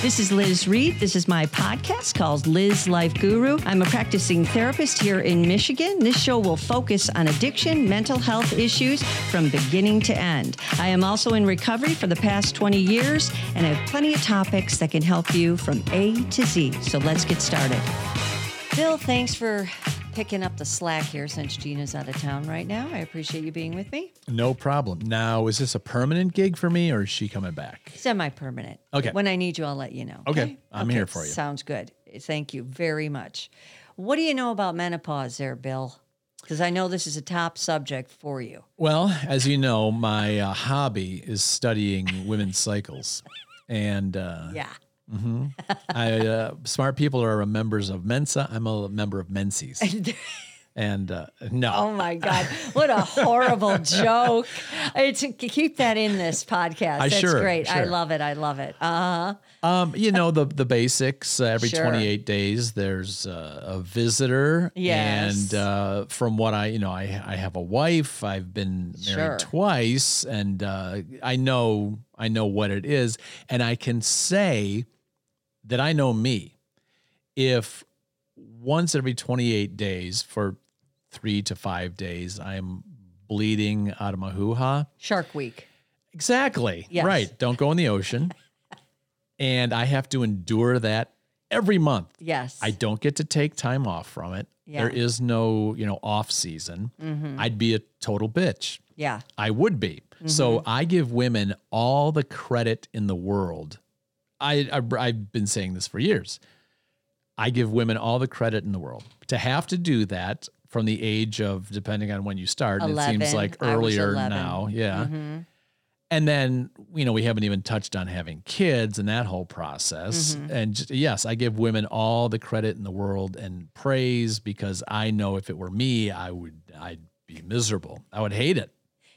This is Liz Reed. This is my podcast called Liz Life Guru. I'm a practicing therapist here in Michigan. This show will focus on addiction, mental health issues from beginning to end. I am also in recovery for the past 20 years, and I have plenty of topics that can help you from A to Z. So let's get started. Bill, thanks for picking up the slack here since Gina's out of town right now. I appreciate you being with me. No problem. Now, is this a permanent gig for me or is she coming back? Semi permanent. Okay. When I need you, I'll let you know. Okay. I'm here for you. Sounds good. Thank you very much. What do you know about menopause there, Bill? Because I know this is a top subject for you. Well, as you know, my uh, hobby is studying women's cycles. And uh, Yeah. I, uh, smart people are members of Mensa. I'm a member of Menses. and uh, no. Oh my God. What a horrible joke. It's, keep that in this podcast. I That's sure, great. I love it. I love it. Uh huh. Um, you know the the basics. Uh, every Sure. 28 days, there's uh, a visitor. Yes. And uh, from what I, you know, I I have a wife. I've been Sure. married twice, and uh, I know I know what it is, and I can say that I know me. If once every 28 days for three to five days, I'm bleeding out of my hoo ha. Shark Week. Exactly. Yes. Right. Don't go in the ocean. and I have to endure that every month. Yes. I don't get to take time off from it. Yeah. There is no, you know, off season. Mm-hmm. I'd be a total bitch. yeah. I would be. So mm-hmm. I give women all the credit in the world. I, I I've been saying this for years. I give women all the credit in the world to have to do that from the age of depending on when you start. and it seems like earlier now. Yeah. Mhm. And then, you know, we haven't even touched on having kids and that whole process. Mm-hmm. And just, yes, I give women all the credit in the world and praise because I know if it were me, I would I'd be miserable. I would hate it.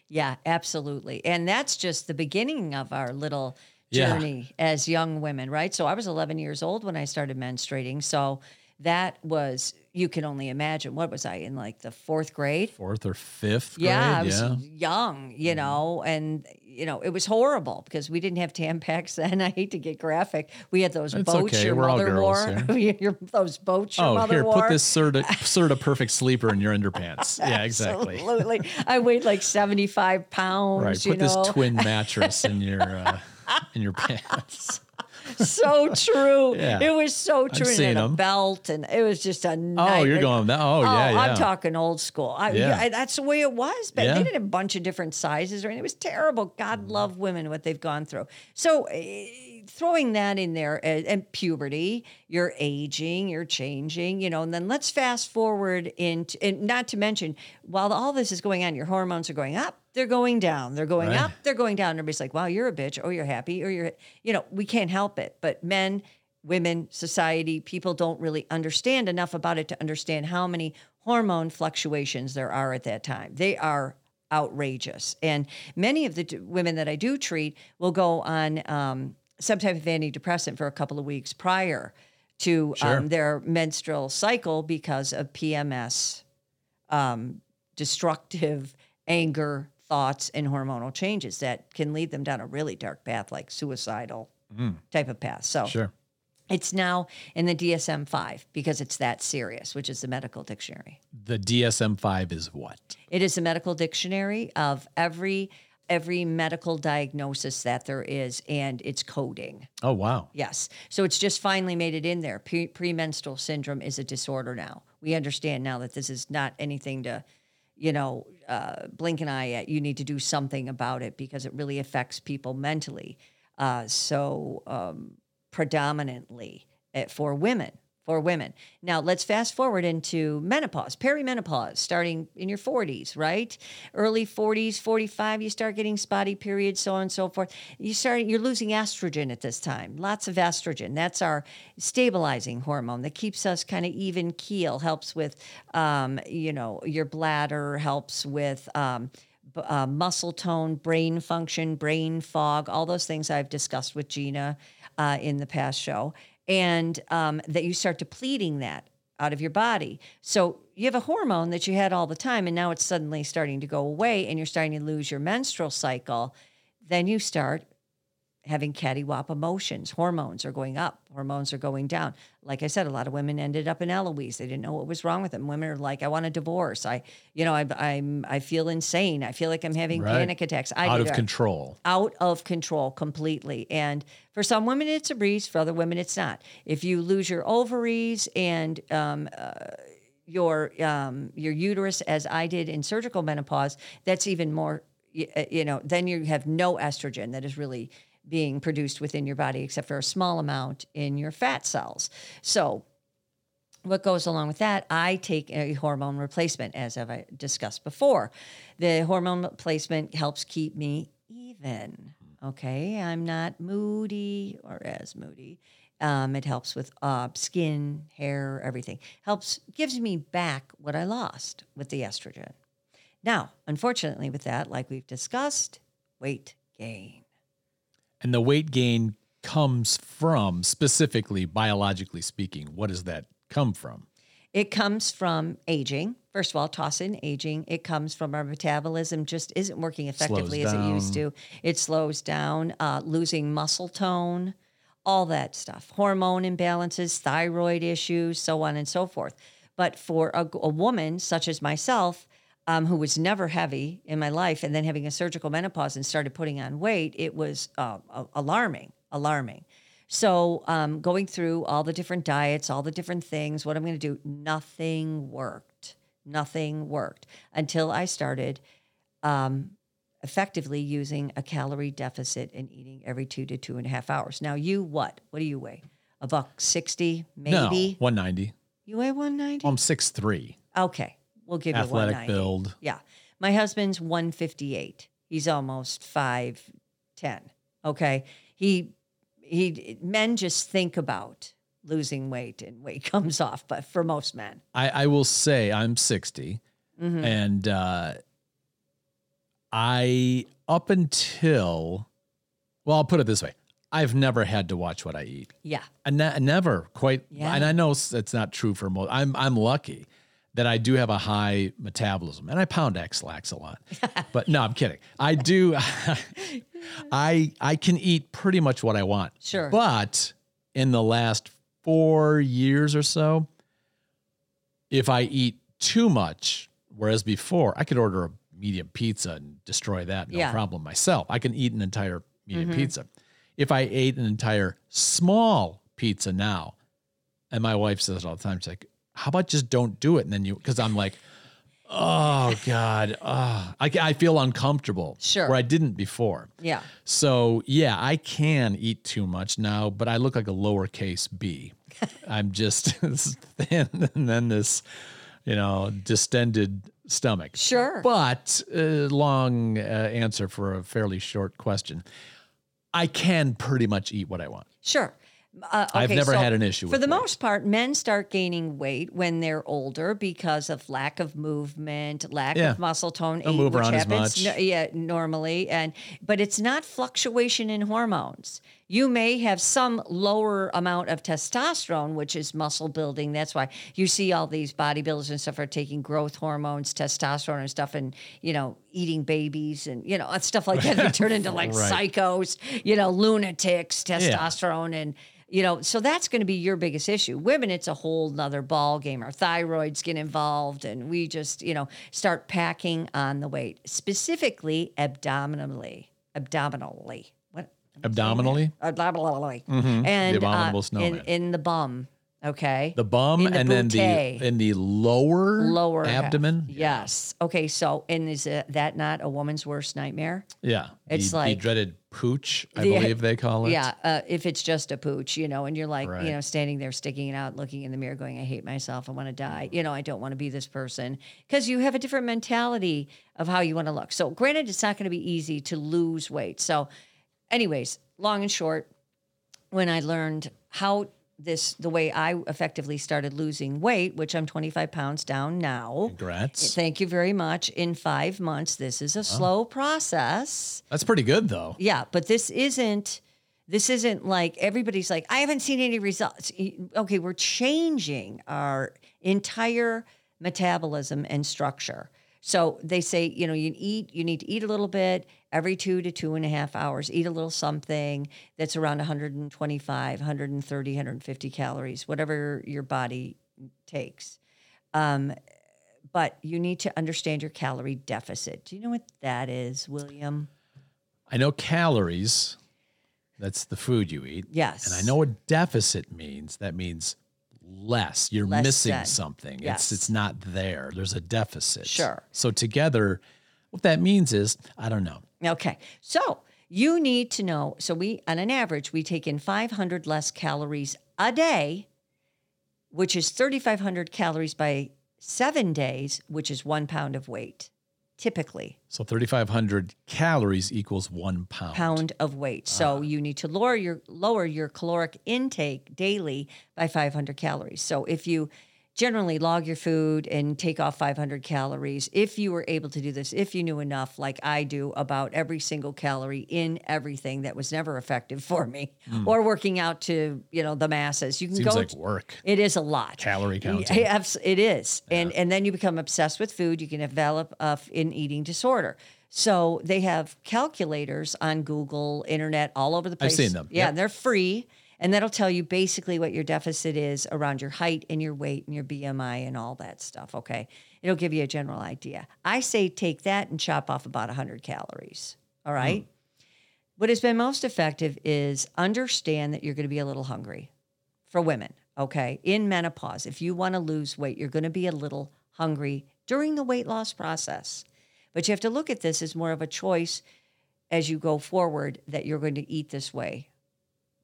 Yeah, absolutely. And that's just the beginning of our little Yeah. journey as young women, right? So I was 11 years old when I started menstruating. So that was, you can only imagine, what was I in like the fourth grade? Fourth or fifth grade. Yeah, I was yeah. young, you know, and you know it was horrible because we didn't have Tampax then. I hate to get graphic. We had those It's boats okay, your we're all mother girls wore. your, those boats your Oh, mother here, wore. put this Serta, Serta Perfect Sleeper in your underpants. Yeah, exactly. Absolutely. I weighed like 75 pounds. Right. you Put this twin mattress in your uh, in your pants. so true. Yeah. It was so true. and seen then a 'em. belt, and it was just a Oh, you're going that. Oh, yeah, yeah. I'm talking old school. I, Yeah. I- that's the way it was. But Yeah. they did a bunch of different sizes, and It was terrible. God love women what they've gone through. So eh, throwing that in there and, and puberty, you're aging, you're changing, you know. And then let's fast forward into, and not to mention, while all this is going on, your hormones are going up. They're going down. They're going Right. up. They're going down. Everybody's like, "Wow, you're a bitch," or "You're happy," or "You're," you know, we can't help it. But men, women, society, people don't really understand enough about it to understand how many hormone fluctuations there are at that time. They are outrageous. And many of the t- women that I do treat will go on um, some type of antidepressant for a couple of weeks prior to Sure. um, their menstrual cycle because of PMS, um, destructive anger, thoughts, and hormonal changes that can lead them down a really dark path, like suicidal mm. type of path. So Sure. it's now in the DSM 5 because it's that serious, which is the medical dictionary. The DSM five is what? It is a medical dictionary of every every medical diagnosis that there is and its coding. Oh wow. Yes. So it's just finally made it in there. Pre- premenstrual syndrome is a disorder now. We understand now that this is not anything to, you know, uh, blink an eye at. You need to do something about it because it really affects people mentally. Uh, so um, predominantly uh, for women. For women. Now let's fast forward into menopause, perimenopause, starting in your 40s, right? Early 40s, 45, you start getting spotty periods, so on and so forth. You start, you're losing estrogen at this time. Lots of estrogen. That's our stabilizing hormone that keeps us kind of even keel. Helps with, um, you know, your bladder. Helps with. Um, uh, muscle tone, brain function, brain fog, all those things I've discussed with Gina uh, in the past show, and um, that you start depleting that out of your body. So you have a hormone that you had all the time, and now it's suddenly starting to go away, and you're starting to lose your menstrual cycle. Then you start having catty-wop emotions. Hormones are going up, hormones are going down. Like I said, a lot of women ended up in Eloise. They didn't know what was wrong with them. Women are like, I want a divorce. I, you know, I, I'm, I feel insane. I feel like I'm having Right. panic attacks. I Out of control. out of control completely. And for some women, it's a breeze. For other women, it's not. If you lose your ovaries and um, uh, your um, your uterus, as I did in surgical menopause, that's even more. y- uh, You know, then you have no estrogen that is really being produced within your body, except for a small amount in your fat cells. So what goes along with that, I take a hormone replacement, as I've discussed before. The hormone replacement helps keep me even. Okay, I'm not moody or as moody. Um, it helps with uh, skin, hair, everything. Helps gives me back what I lost with the estrogen. Now, unfortunately, with that, like we've discussed, weight gain. And the weight gain comes from, specifically biologically speaking, what does that come from? It comes from aging. First of all, toss in aging. It comes from our metabolism just isn't working effectively as it used to. It slows down, uh, losing muscle tone, all that stuff, hormone imbalances, thyroid issues, so on and so forth. But for a, a woman such as myself, um, who was never heavy in my life, and then having a surgical menopause and started putting on weight, it was uh, alarming, alarming. So, um, going through all the different diets, all the different things, what I'm going to do, nothing worked. Nothing worked until I started um, effectively using a calorie deficit and eating every two to two and a half hours. Now, you what? What do you weigh? A buck 60, maybe? No, 190. You weigh 190? I'm 6'3. okay. We'll give you Athletic 190. build. Yeah. My husband's 158. He's almost 5'10. Okay. He he men just think about losing weight and weight comes off, but for most men. I, I will say I'm 60 Mm-hmm. and uh, I up until well, I'll put it this way: I've never had to watch what I eat. Yeah. I ne- never quite, Yeah. and I know it's not true for most. I'm I'm lucky that I do have a high metabolism, and I pound X-Lax a lot. but no, I'm kidding. I do. I I can eat pretty much what I want. Sure. But in the last four years or so, if I eat too much, whereas before I could order a medium pizza and destroy that no Yeah. Mm-hmm. problem myself. I can eat an entire medium pizza. If I ate an entire small pizza now, and my wife says it all the time, she's like, "How about just don't do it?" And then you, because I'm like, "Oh God, oh. I I feel uncomfortable." Sure. where I didn't before. Yeah. So yeah, I can eat too much now, but I look like a lowercase b. I'm just thin and then this, you know, distended stomach. Sure. But uh, long uh, answer for a fairly short question. I can pretty much eat what I want. Sure. Uh, I've never so had an issue For the weight. most part, men start gaining weight when they're older because of lack of movement, lack Yeah. of muscle tone, Don't age, move which around as happens much. no- yeah, normally, and but it's not fluctuation in hormones. You may have some lower amount of testosterone, which is muscle building. That's why you see all these bodybuilders and stuff are taking growth hormones, testosterone and stuff, and you know eating babies and you know stuff like that. They turn into like Right. psychos, you know, lunatics, testosterone, and you know, so that's going to be your biggest issue. Women, it's a whole nother ball game. Our thyroids get involved, and we just, you know, start packing on the weight, specifically abdominally, abdominally. Abdominally, Abdominally, and The abominable uh, in, snowman. in the bum. Okay. the bum, the and then the in the lower Lower abdomen. Yes. Okay. So, and is uh, that not a woman's worst nightmare? Yeah, It's the, like- the dreaded pooch, I The- believe they call it. Yeah, uh, if it's just a pooch, you know, and you're like, Right. you know, standing there sticking it out, looking in the mirror, going, I hate myself. I want to die. You know, I don't want to be this person because you have a different mentality of how you want to look. So, granted, it's not going to be easy to lose weight. So, anyways, long and short, when I learned how this, the way I effectively started losing weight, which I'm 25 pounds down now. Congrats. Thank you very much. In five months, this is a slow process. That's pretty good though. Yeah, but this isn't this isn't like everybody's like I haven't seen any results. Okay, we're changing our entire metabolism and structure. So they say, you know, you eat, you need to eat a little bit every two to two and a half hours. Eat a little something that's around 125, 130, 150 calories, whatever your body takes. Um, but you need to understand your calorie deficit. Do you know what that is, William? I know calories. That's the food you eat. Yes. And I know what deficit means. That means less. You're Less missing than. something. Yes. It's it's not there. There's a deficit. Sure. So together, what that means is, I don't know. Okay. So you need to know. So we, on an average, we take in 500 less calories a day, which is 3,500 calories by seven days, which is one pound of weight, typically. So 3,500 calories equals one pound. Pound of weight. So ah. you need to lower your lower your caloric intake daily by 500 calories. So if you generally log your food and take off 500 calories, if you were able to do this, if you knew enough, like I do, about every single calorie in everything that was never effective for me, or working out to you know the masses, you can Seems go. like work. it is a lot. Calorie counting. Yeah, It is. And and then you become obsessed with food. You can develop uh, an eating disorder. So they have calculators on Google, internet, all over the place. I've seen them. Yeah, Yep. they're free. And that'll tell you basically what your deficit is around your height and your weight and your BMI and all that stuff. Okay. It'll give you a general idea. I say take that and chop off about 100 calories. All right. Hmm. What has been most effective is understand that you're going to be a little hungry for women, okay? In menopause, if you want to lose weight, you're going to be a little hungry during the weight loss process. But you have to look at this as more of a choice as you go forward that you're going to eat this way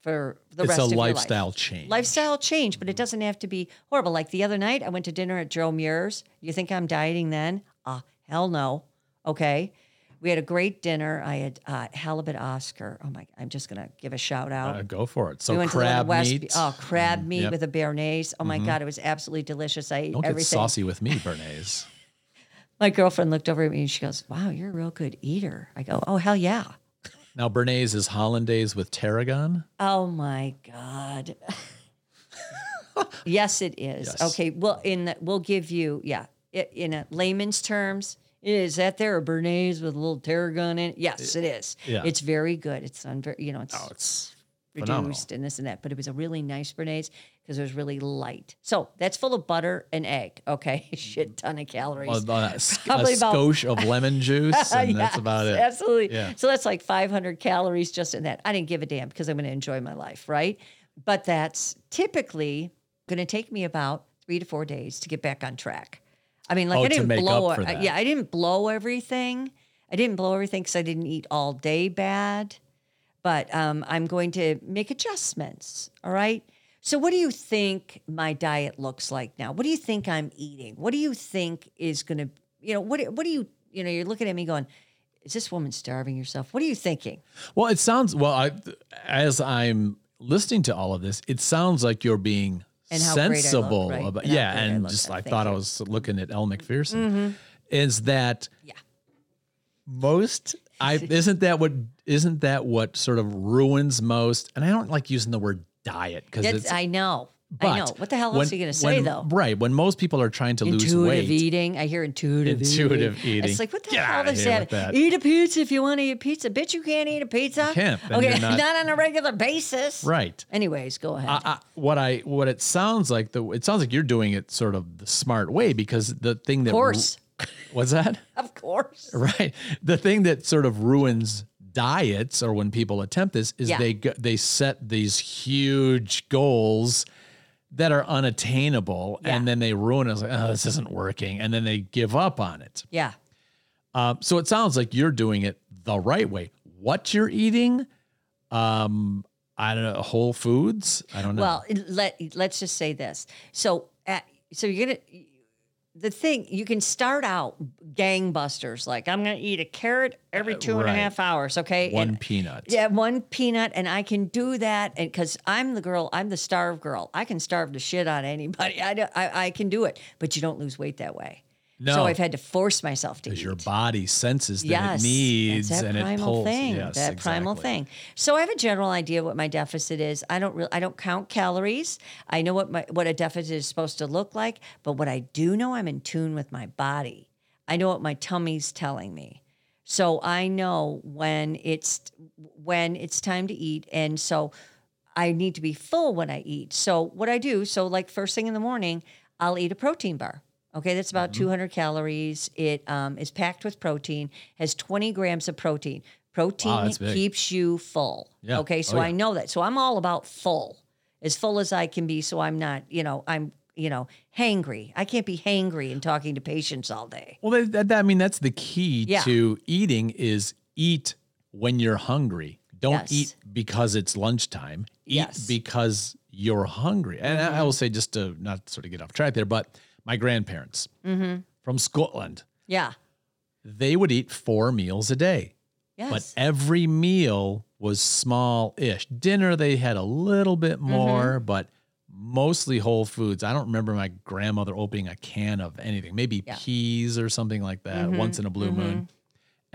for the It's rest a of your life. lifestyle change. Lifestyle change, but it doesn't have to be horrible. Like the other night, I went to dinner at Joe Muer's. You think I'm dieting then? Ah, hell no. Okay. We had a great dinner. I had uh, halibut Oscar. Oh my! I'm just gonna give a shout out. Uh, go for it. So we crab meat. Oh, crab meat yep. Mm-hmm. with a béarnaise. Oh my god, it was absolutely delicious. I ate Don't get saucy with me, béarnaise. My girlfriend looked over at me and she goes, "Wow, you're a real good eater." I go, "Oh hell yeah." Now béarnaise is hollandaise with tarragon. Oh my God. yes, it is. Yes. Okay. Well, in the, we'll give you, yeah, i- in a layman's terms, is that there a béarnaise with a little tarragon in it? Yes, it is. yeah. It's very good. It's on, you know, it's Oh, it's phenomenal. reduced and this and that, but it was a really nice béarnaise because it was really light. So that's full of butter and egg. Okay. Shit ton of calories. About a, sc- a Probably about- of lemon juice, and that's about it. Absolutely. Yeah. So that's like 500 calories just in that. I didn't give a damn because I'm going to enjoy my life, right? But that's typically going to take me about three to four days to get back on track. I mean, like Oh, I didn't blow. up for that. Yeah, I didn't blow everything. I didn't blow everything because I didn't eat all day bad. But um, I'm going to make adjustments. All right. So, what do you think my diet looks like now? What do you think I'm eating? What do you think is going to, you know, what what do you, you know, you're looking at me going, is this woman starving herself? What are you thinking? Well, it sounds well. I, as I'm listening to all of this, it sounds like you're being And how great I look, sensible right? about And yeah, I and look. just I thank thought I was looking at Elle Macpherson. Mm-hmm. Is that Yeah. most? I isn't that what isn't that what sort of ruins most? And I don't like using the word diet because I know. but I know. What the hell when- else are you going to say, when- though? Right when most people are trying to lose weight. Intuitive eating. I hear intuitive, Intuitive eating. eating. It's like, what the Get hell is that? that. Eat a pizza if you want to eat pizza. Bitch, you can't eat a pizza. can't, Okay, you're not- on a regular basis. right? Anyways, go ahead. I, I, what I what it sounds like the it sounds like you're doing it sort of the smart way because the thing that of course. what's that Of course. right the thing that sort of ruins diets or when people attempt this is Yeah. they go, they set these huge goals that are unattainable Yeah. and then they ruin it it's like oh this isn't working and then they give up on it Yeah. um, so it sounds like you're doing it the right way what you're eating um I don't know whole foods I don't know Well, let let's just say this. So, at, so you're gonna the thing you can start out gangbusters like I'm gonna eat a carrot every uh, two and a half right. hours. Okay, one And- peanut yeah, one peanut, and I can do that, and because I'm the girl, I'm the starve girl. I can starve the shit out of anybody. I, I I can do it, but you don't lose weight that way. No. So I've had to force myself to eat. because your body senses that yes, it needs that and it primal pulls. thing. Yes, that primal thing. So I have a general idea what my deficit is. I don't really, I don't count calories. I know what my what a deficit is supposed to look like, but what I do know, I'm in tune with my body. I know what my tummy's telling me. So I know when it's when it's time to eat and so I need to be full when I eat. So what I do, so like first thing in the morning, I'll eat a protein bar. Okay, that's about 200 calories. It um, is packed with protein, has 20 grams of protein. Protein big. keeps you full. Yeah. Okay, so Oh, I know that. So I'm all about full, as full as I can be. So I'm not, you know, I'm, you know, hangry. I can't be hangry and talking to patients all day. Well, that, that, I mean, that's the key Yeah. to eating is eat when you're hungry. Don't Yes. eat because it's lunchtime. Eat Yes. Mm-hmm. because you're hungry. And I I will say, just to not sort of get off track there, but my grandparents Mm-hmm. from Scotland, Yeah. they would eat four meals a day. Yes. but every meal was small ish. Dinner, they had a little bit Mm-hmm. more, but mostly whole foods. I don't remember my grandmother opening a can of anything, maybe Yeah. Mm-hmm. peas or something like that once in a blue moon.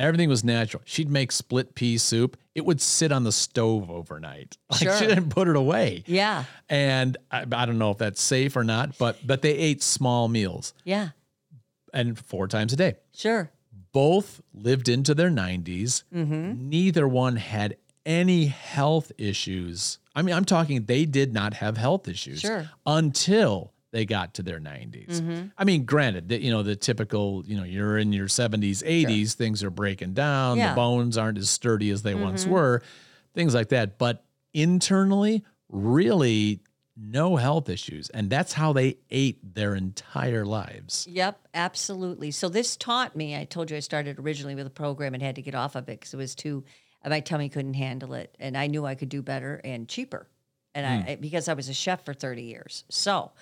Everything was natural. She'd make split pea soup. It would sit on the stove overnight. Like Sure. she didn't put it away. yeah. And I, I don't know if that's safe or not, but but they ate small meals Yeah. and four times a day Sure. both lived into their 90s. Mm-hmm. Neither one had any health issues. I mean, I'm talking they did not have health issues Sure. until they got to their 90s. Mm-hmm. I mean, granted that you know the typical, you know, you're in your 70s, 80s, things are breaking down, Yeah. the bones aren't as sturdy as they once mm-hmm. were, things like that. But internally, really no health issues. And that's how they ate their entire lives. Yep, absolutely. So this taught me. I told you I started originally with a program and had to get off of it because it was too. Uh, my tummy couldn't handle it, and I knew I could do better and cheaper, and I hmm. because I was a chef for thirty years. So,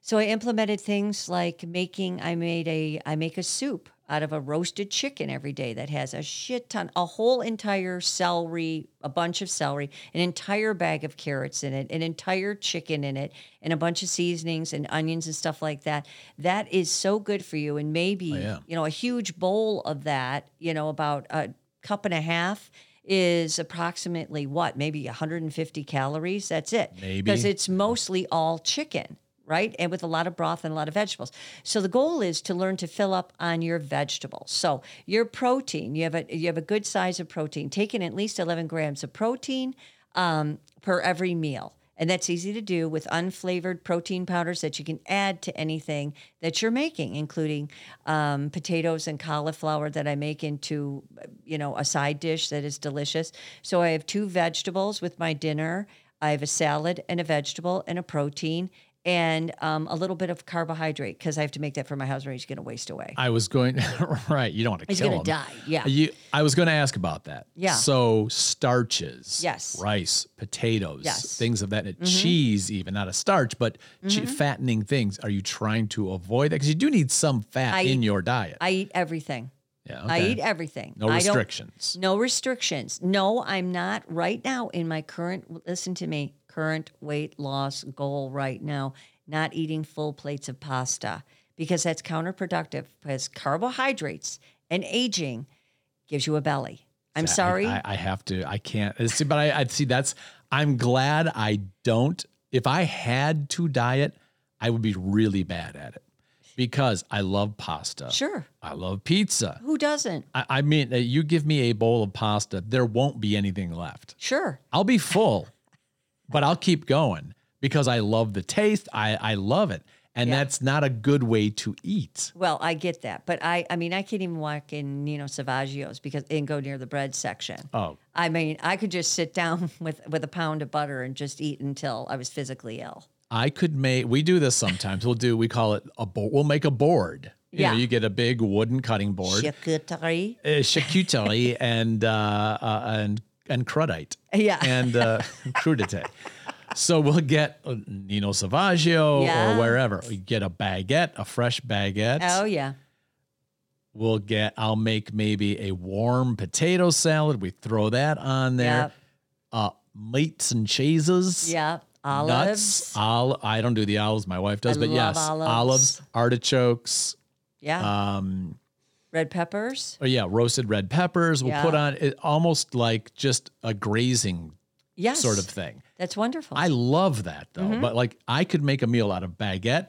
so I implemented things like making. I made a. I make a soup out of a roasted chicken every day that has a shit ton, a whole entire celery, a bunch of celery, an entire bag of carrots in it, an entire chicken in it, and a bunch of seasonings and onions and stuff like that. That is so good for you. And maybe, oh, yeah. you know, a huge bowl of that, you know, about a cup and a half is approximately what, maybe 150 calories. That's it. Maybe. Because it's mostly all chicken right? And with a lot of broth and a lot of vegetables. So the goal is to learn to fill up on your vegetables. So your protein, you have a you have a good size of protein. Taking at least 11 grams of protein um, per every meal. And that's easy to do with unflavored protein powders that you can add to anything that you're making, including um, potatoes and cauliflower that I make into, you know, a side dish that is delicious. So I have two vegetables with my dinner. I have a salad and a vegetable and a protein and um, a little bit of carbohydrate because I have to make that for my husband. Or he's going to waste away. I was going right. You don't want to He's kill gonna him. die, yeah. You, I was going to ask about that. Yeah. So starches. Yes. Rice, potatoes. Yes. Mm-hmm. Things of that. Cheese, even not a starch, but che- fattening things. Are you trying to avoid that? Because you do need some fat I in eat- your diet. I eat everything. yeah. I eat everything. No restrictions. No restrictions. No, I'm not right now in my current, listen to me, current weight loss goal right now, not eating full plates of pasta because that's counterproductive because carbohydrates and aging gives you a belly. I'm I- sorry. I, I have to. I can't. See, but I, I see. That's. I'm glad I don't. If I had to diet, I would be really bad at it because I love pasta. sure. I love pizza. Who doesn't? I, I mean, uh, you give me a bowl of pasta, there won't be anything left. Sure. I'll be full, but I'll keep going because I love the taste. I, I love it. And Yeah. that's not a good way to eat. Well, I get that, but I, I mean, I can't even walk in, know, Salvaggio's because and go near the bread section. Oh, I mean, I could just sit down with with a pound of butter and just eat until I was physically ill. I could make, we do this sometimes. We'll do, we call it a board. We'll make a board. You Yeah. know, you get a big wooden cutting board, Charcuterie. uh, charcuterie and, uh, uh, and, and crudite. Yeah. and uh, crudite. So we'll get uh, Nino Salvaggio Yeah. or wherever. We get a baguette, a fresh baguette. Oh yeah. We'll get. I'll make maybe a warm potato salad. We throw that on there. Yep. Uh, meats and cheeses. Yeah. Nuts. Olives. Ol- I don't do the olives. My wife does, I but yes, olives. artichokes. Yeah. Um, Red peppers. oh yeah, roasted red peppers. We'll Yeah. put on it almost like just a grazing Yes. sort of thing. That's wonderful. I love that though. Mm-hmm. But like I could make a meal out of baguette,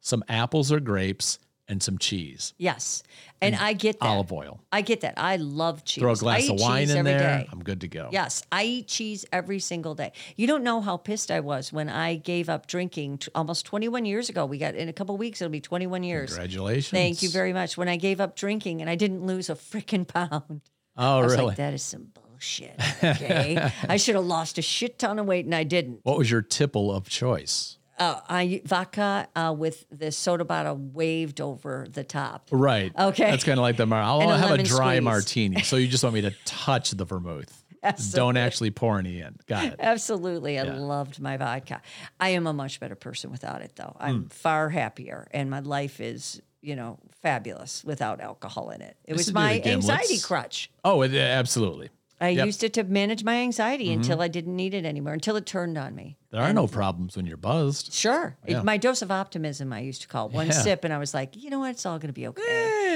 some apples or grapes, and some cheese, Yes. And, I get that. olive oil. I get that. I love cheese. Throw a I glass eat of wine cheese in there. day. I'm good to go. Yes, I eat cheese every single day. You don't know how pissed I was when I gave up drinking t- almost 21 years ago. We got in a couple weeks, it'll be 21 years. Congratulations. Thank you very much. When I gave up drinking and I didn't lose a freaking pound. Oh, really? like, that is some bullshit. Okay. I should have lost a shit ton of weight and I didn't. what was your tipple of choice? Uh, I vodka uh, with the soda bottle waved over the top. Right. Okay. That's kind of like the mar. I'll have a dry squeeze. martini. So you just want me to touch the vermouth. Don't actually pour any in. Got it. Absolutely. I loved my vodka. I am a much better person without it, though. I'm far happier, and my life is, you know, fabulous without alcohol in it. It This was my anxiety crutch. Oh, it, absolutely. I Yep. Mm-hmm. used it to manage my anxiety until I didn't need it anymore, until it turned on me. There are no problems when you're buzzed. Sure. It- my dose of optimism, I used to call it. one Yeah. sip, and I was like, you know what? It's all going to be okay.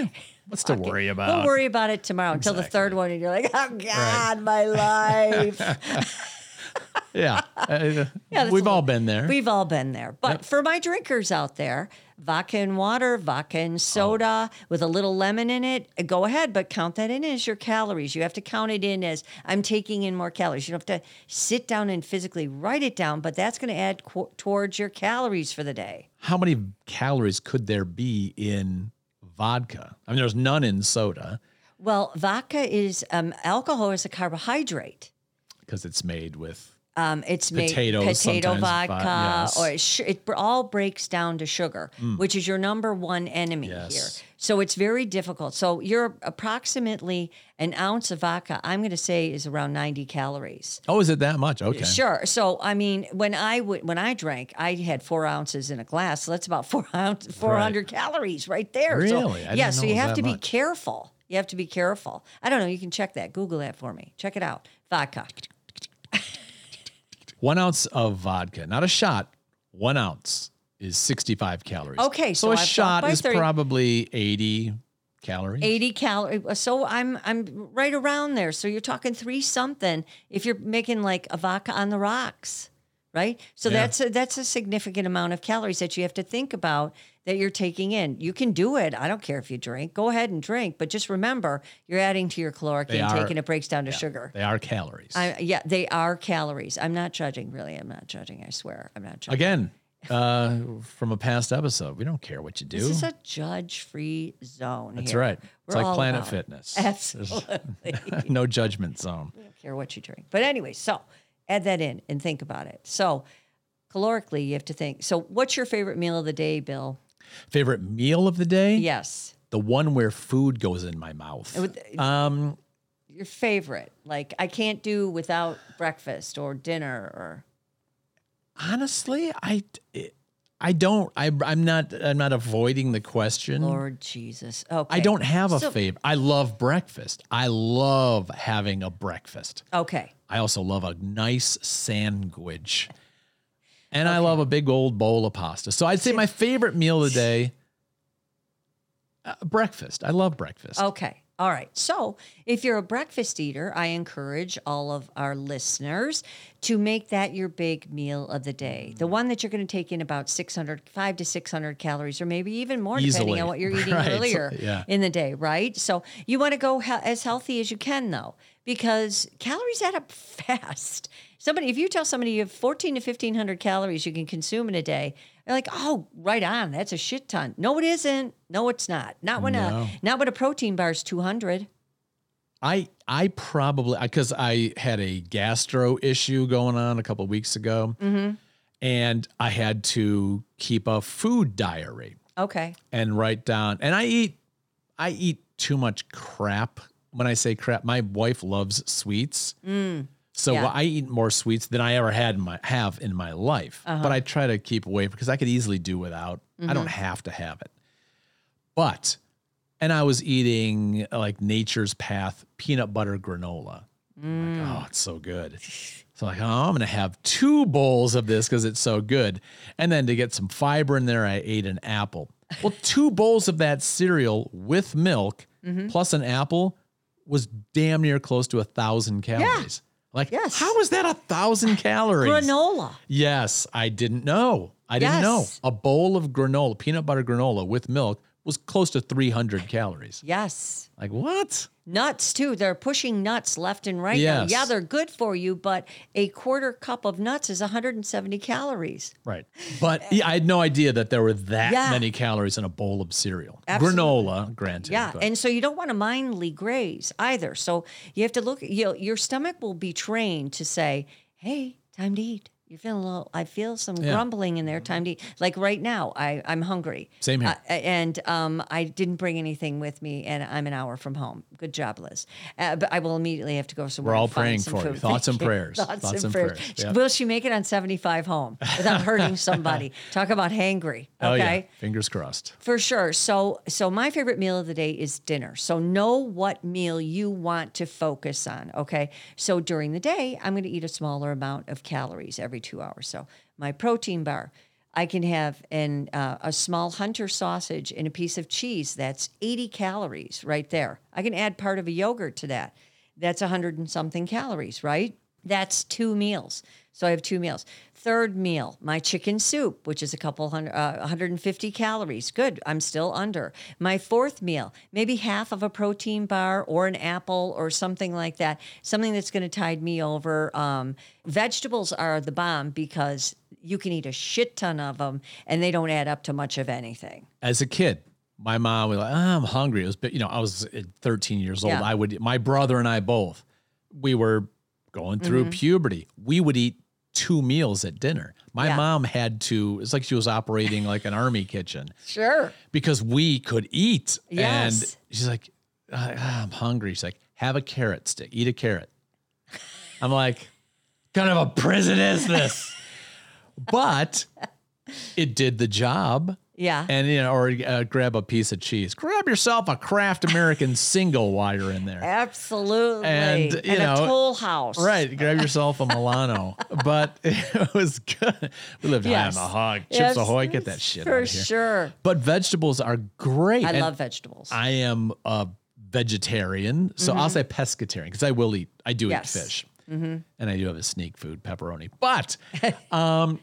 Eh, what's to worry about? We'll worry about it tomorrow until the third one, and you're like, oh, God, my life. Yeah. That's we've all been there. We've all been there. But for my drinkers out there, vodka and water, vodka and soda with a little lemon in it, go ahead, but count that in as your calories. You have to count it in as I'm taking in more calories. You don't have to sit down and physically write it down, but that's going to add qu- towards your calories for the day. How many calories could there be in vodka? I mean, there's none in soda Well, vodka is um, alcohol is a carbohydrate. because it's made with. Um, it's made potato vodka, vo- yes. or it, sh- it all breaks down to sugar, which is your number one enemy Yes. here. So it's very difficult. So you're approximately an ounce of vodka. I'm going to say is around 90 calories. Oh, is it that much? Okay. Sure. So I mean, when I when I drank, I had four ounces in a glass. So that's about four ounce, 400 calories right there. So, Really? I yeah. So you have to be careful. You have to be careful. I don't know. You can check that. Google that for me. Check it out. Vodka. One ounce of vodka, not a shot. One ounce is 65 calories. Okay, So, so a I've shot is 30. probably 80 calories. 80 calories. So I'm I'm right around there. So you're talking three something if you're making like a vodka on the rocks, right? So Yeah. that's a, that's a significant amount of calories that you have to think about that you're taking in. You can do it. I don't care if you drink. Go ahead and drink, but just remember you're adding to your caloric They intake are- and it breaks down to sugar. They are calories. I, yeah, they are calories. I'm not judging, really. I'm not judging. I swear, I'm not judging. Again, uh, from a past episode, we don't care what you do. This is a judge-free zone. That's here. right. It's We're like Planet. Fitness. Absolutely. no judgment zone. We don't care what you drink. But anyway, so add that in and think about it. So calorically, you have to think. So what's your favorite meal of the day, Bill? Favorite meal of the day? Yes. The one where food goes in my mouth. Um, Your favorite. Like I can't do without breakfast or dinner or honestly, I, I don't. I, I'm not. I'm not avoiding the question. Lord Jesus. Okay. I don't have a So- favorite. I love breakfast. I love having a breakfast. Okay. I also love a nice sandwich. And I love a big old bowl of pasta. So I'd say my favorite meal of the day uh, breakfast. I love breakfast. Okay. All right. So, if you're a breakfast eater, I encourage all of our listeners to make that your big meal of the day. The one that you're going to take in about 600, five to 600 calories, or maybe even more, depending on what you're eating Right. earlier Yeah. in the day, right? So, you want to go he- as healthy as you can, though, because calories add up fast. Somebody, if you tell somebody you have 14 to 1500 calories you can consume in a day, they're like, "Oh, right on. That's a shit ton." No, it isn't. No, it's not. Not when No. a not when a protein bar is 200. I I probably because I had a gastro issue going on a couple of weeks ago, Mm-hmm. and I had to keep a food diary Okay. and write down. And I eat I eat too much crap. When I say crap, my wife loves sweets. Mm. So Yeah. I eat more sweets than I ever had in my have in my life. But uh-huh. I try to keep away because I could easily do without. I don't mm-hmm. have to have it. But and I was eating uh, like Nature's Path peanut butter granola. I'm like, mm. oh, it's so good. So like, oh, I'm gonna have two bowls of this because it's so good. And then to get some fiber in there, I ate an apple. Well, two bowls of that cereal with milk mm-hmm. plus an apple was damn near close to a thousand calories. Like, Yes. how is that a thousand calories? Granola. Yes, I didn't know. I didn't know. A bowl of granola, peanut butter granola with milk was close to 300 calories. Yes. Like what? Nuts too. They're pushing nuts left and right now. Yeah, they're good for you, but a quarter cup of nuts is 170 calories. Right. But yeah, I had no idea that there were that Yeah. many calories in a bowl of cereal. Absolutely. Granola, granted. Yeah, but- and so you don't want to mindly graze either. So you have to look. You know, your stomach will be trained to say, "Hey, time to eat." You're feeling a little. I feel some Yeah. grumbling in there. Time to eat. Like right now, I I'm hungry. Same here. Uh, and um, I didn't bring anything with me, and I'm an hour from home. Good job, Liz. Uh, but I will immediately have to go somewhere. all and find praying for you. food. Thoughts and you. prayers. Thoughts, Thoughts and, prayers. prayers. Yeah. Will she make it on 75 home without hurting somebody? Talk about hangry. Okay. Oh yeah. Fingers crossed. For sure. So so my favorite meal of the day is dinner. So know what meal you want to focus on, okay? So during the day, I'm going to eat a smaller amount of calories every 2 hours. So my protein bar, I can have an uh, a small hunter sausage and a piece of cheese. That's 80 calories right there. I can add part of a yogurt to that. That's 100 and something calories, right? That's two meals. So I have two meals. Third meal, my chicken soup, which is a couple hundred, uh, 150 calories. Good. I'm still under. My fourth meal, maybe half of a protein bar or an apple or something like that. Something that's going to tide me over. Um, vegetables are the bomb because you can eat a shit ton of them and they don't add up to much of anything. As a kid, my mom was like, "Ah, I'm hungry. It was, you know, I was uh, 13 years old. Yeah. I would, my brother and I both, we were going through Mm-hmm. puberty. We would eat two meals at dinner. My Yeah. mom had to, it's like she was operating like an army kitchen Sure. because we could eat. Yes. And she's like, "Ah, I'm hungry. She's like, have a carrot stick, eat a carrot. I'm like, kind of a prison is this? but it did the job. Yeah. And you know, or uh, grab a piece of cheese. Grab yourself a Kraft American single while you're in there. Absolutely. And, you a know, toll house. Right, grab yourself a Milano. but it was good. We lived Yes. high on the hog. Chips Yes, Ahoy, get that shit For out of here. sure. But vegetables are great. I And love vegetables. I am a vegetarian, so I'll say pescatarian because I will eat. I do Mm-hmm. Yes. eat fish, and I do have a sneak food, pepperoni. But um,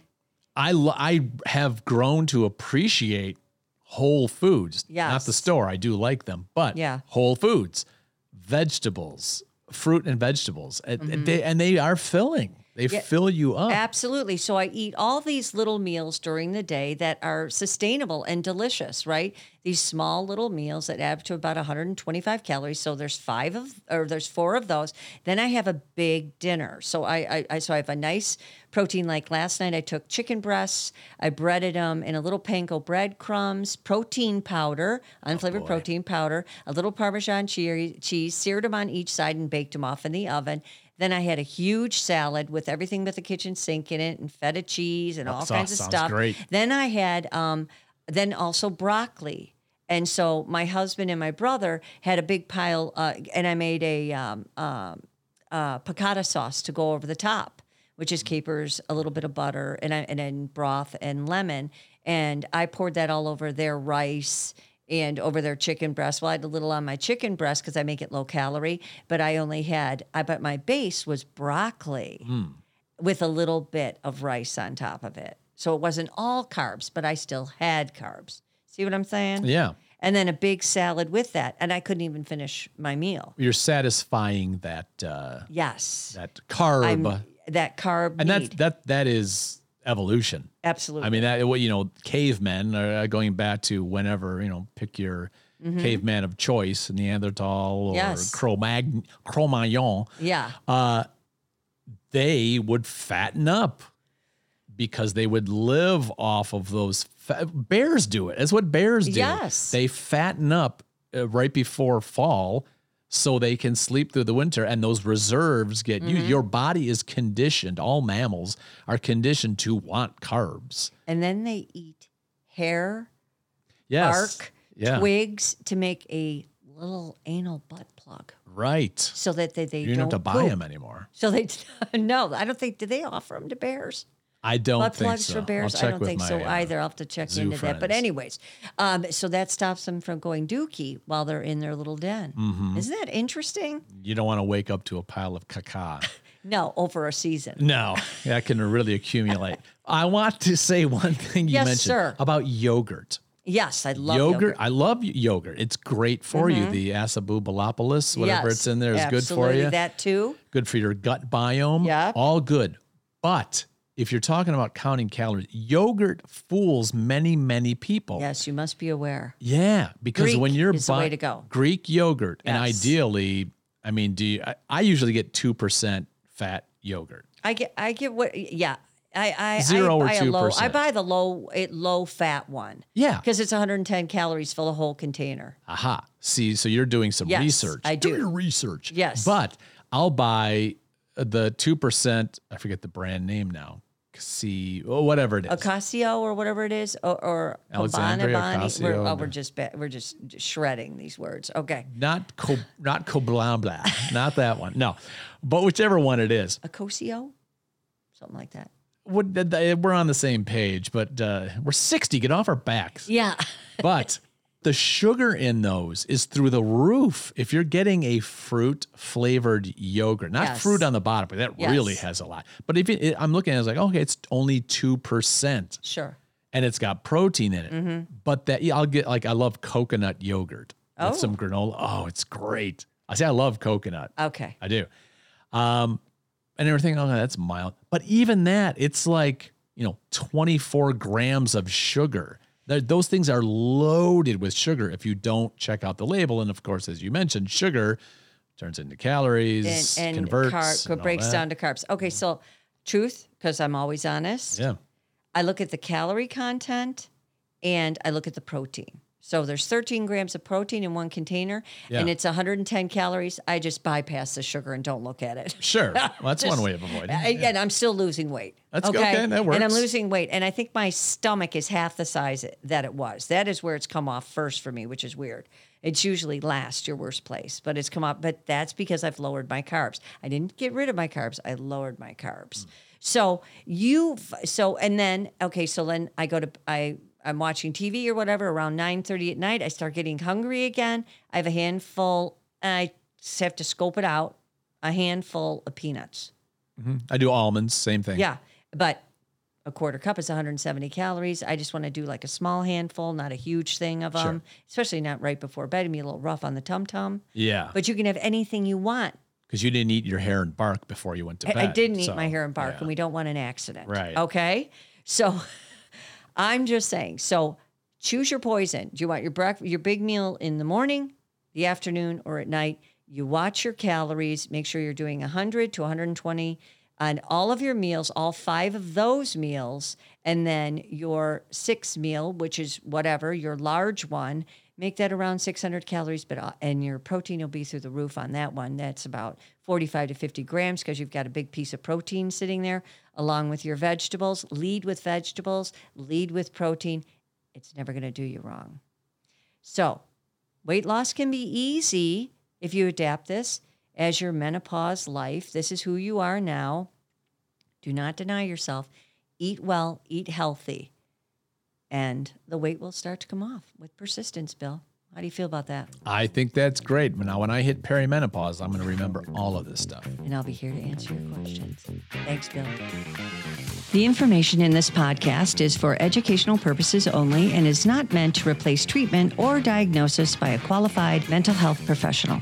I I have grown to appreciate whole foods. not the store. I do like them, but Yeah. whole foods, vegetables, fruit and vegetables, Mm-hmm. and they and they are filling. They fill you up. Absolutely. So I eat all these little meals during the day that are sustainable and delicious, right? These small little meals that add up to about 125 calories. So there's five of, or there's four of those. Then I have a big dinner. So I, I, I so I have a nice protein. Like last night, I took chicken breasts, I breaded them in a little panko breadcrumbs, protein powder, oh, unflavored boy. protein powder, a little Parmesan cheese, cheese, seared them on each side and baked them off in the oven. Then I had a huge salad with everything but the kitchen sink in it and feta cheese and all That kinds of stuff. great. Then I had um, then also broccoli. And so my husband and my brother had a big pile, uh, and I made a um, um, uh, piccata sauce to go over the top, which is capers, a little bit of butter, and I, and then broth and lemon. And I poured that all over their rice and over their chicken breast. Well, I had a little on my chicken breast because I make it low calorie, but I only had, I but my base was broccoli with a little bit of rice on top of it. So it wasn't all carbs, but I still had carbs. See what I'm saying? yeah, And then a big salad with that, and I couldn't even finish my meal. you're satisfying that uh, Yes, that carb, I'm that carb and need. that's that that is evolution. Absolutely. I mean, that what you know, cavemen are uh, going back to whenever you know, pick your caveman of choice, Neanderthal or Mm-hmm. Yes. Cro-Mag- Cro-Magnon. yeah. They would fatten up because they would live off of those. Fa- bears do it. That's what bears do. Yes. they fatten up uh, right before fall. So they can sleep through the winter, and those reserves get Mm-hmm. you. Your body is conditioned. All mammals are conditioned to want carbs. And then they eat hair, Yes. bark, Yeah. twigs to make a little anal butt plug, Right. so that they, they You don't don't have to buy poop. them anymore. So they no, I don't think. Do they offer them to bears? I don't Butt think plugs so. for bears? I don't think my, so either. I'll have to check into that. But anyways, um, so that stops them from going dookie while they're in their little den. Mm-hmm. Isn't that interesting? You don't want to wake up to a pile of caca. No, over a season. No, that can really accumulate. I want to say one thing you Yes, mentioned sir. about yogurt. Yes, I love yogurt, yogurt. Mm-hmm. I love yogurt. It's great for you. The acebubalopolis, whatever Yes, it's in there, is good for you. That too. good for your gut biome. Yeah. All good. But if you're talking about counting calories, yogurt fools many, many people. Yes, you must be aware. Yeah, because Greek when you're is the way buy- to go. Greek yogurt, and ideally, I mean, do you? I, I usually get two percent fat yogurt. I get I get what yeah. I I Zero I or a low, I buy the low low fat one. Yeah. Because it's 110 calories for the whole container. Aha. See, so you're doing some Yes, research. I do. your research. Yes. But I'll buy the two percent. I forget the brand name now. See, oh, whatever it is. Ocasio or whatever it is, or, or Alexandria Bani. We're, oh, we're just we're just, shredding these words. Okay, Not co, not blah. not that one. No, but whichever one it is. Ocasio, something like that. What, th- th- we're on the same page, but uh, we're sixty. Get off our backs. Yeah, but the sugar in those is through the roof. If you're getting a fruit flavored yogurt, not Yes. fruit on the bottom, but that Yes. really has a lot. But if it, I'm looking at it, it's like, okay, it's only 2% sure. and it's got protein in it. But that, yeah, I'll get like, I love coconut yogurt with Oh. some granola. Oh, it's great. I say I love coconut. Okay, I do. Um, and everything, oh, that's mild. But even that, it's like, you know, 24 grams of sugar. Th- Those things are loaded with sugar if you don't check out the label. And of course, as you mentioned, sugar turns into calories, and and converts, carb and breaks down to carbs. Okay, so truth, because I'm always honest. Yeah. I look at the calorie content and I look at the protein. So there's 13 grams of protein in one container and it's 110 calories. I just bypass the sugar and don't look at it. Sure. Well, that's one way of avoiding. It. And I'm still losing weight. That's okay, that works. And I'm losing weight. And I think my stomach is half the size that it was. That is where it's come off first for me, which is weird. It's usually last, your worst place, but it's come up. But that's because I've lowered my carbs. I didn't get rid of my carbs, I lowered my carbs. Mm. So you, so, and then, okay, so then I go to, I, I'm watching TV or whatever around 9:30 at night. I start getting hungry again. I have a handful, and I just have to scope it out, a handful of peanuts. Mm-hmm. I do almonds, same thing. Yeah, but a quarter cup is 170 calories. I just want to do like a small handful, not a huge thing of them, especially not right before bed. It'd be a little rough on the tum tum. Yeah. But you can have anything you want. Because you didn't eat your hair and bark before you went to bed. I didn't eat my hair and bark, yeah. and we don't want an accident. Right. Okay. So I'm just saying. So choose your poison. Do you want your breakfast, your big meal in the morning, the afternoon, or at night? You watch your calories. Make sure you're doing 100 to 120 on all of your meals, all five of those meals, and then your sixth meal, which is whatever your large one. Make that around 600 calories, but uh, and your protein will be through the roof on that one. That's about 45 to 50 grams because you've got a big piece of protein sitting there, along with your vegetables. Lead with vegetables. Lead with protein. It's never going to do you wrong. So, weight loss can be easy if you adapt this as your menopause life. This is who you are now. Do not deny yourself. Eat well, eat healthy, and the weight will start to come off with persistence, Bill. How do you feel about that? I think that's great. Now, when I hit perimenopause, I'm going to remember all of this stuff. And I'll be here to answer your questions. Thanks, Bill. The information in this podcast is for educational purposes only and is not meant to replace treatment or diagnosis by a qualified mental health professional.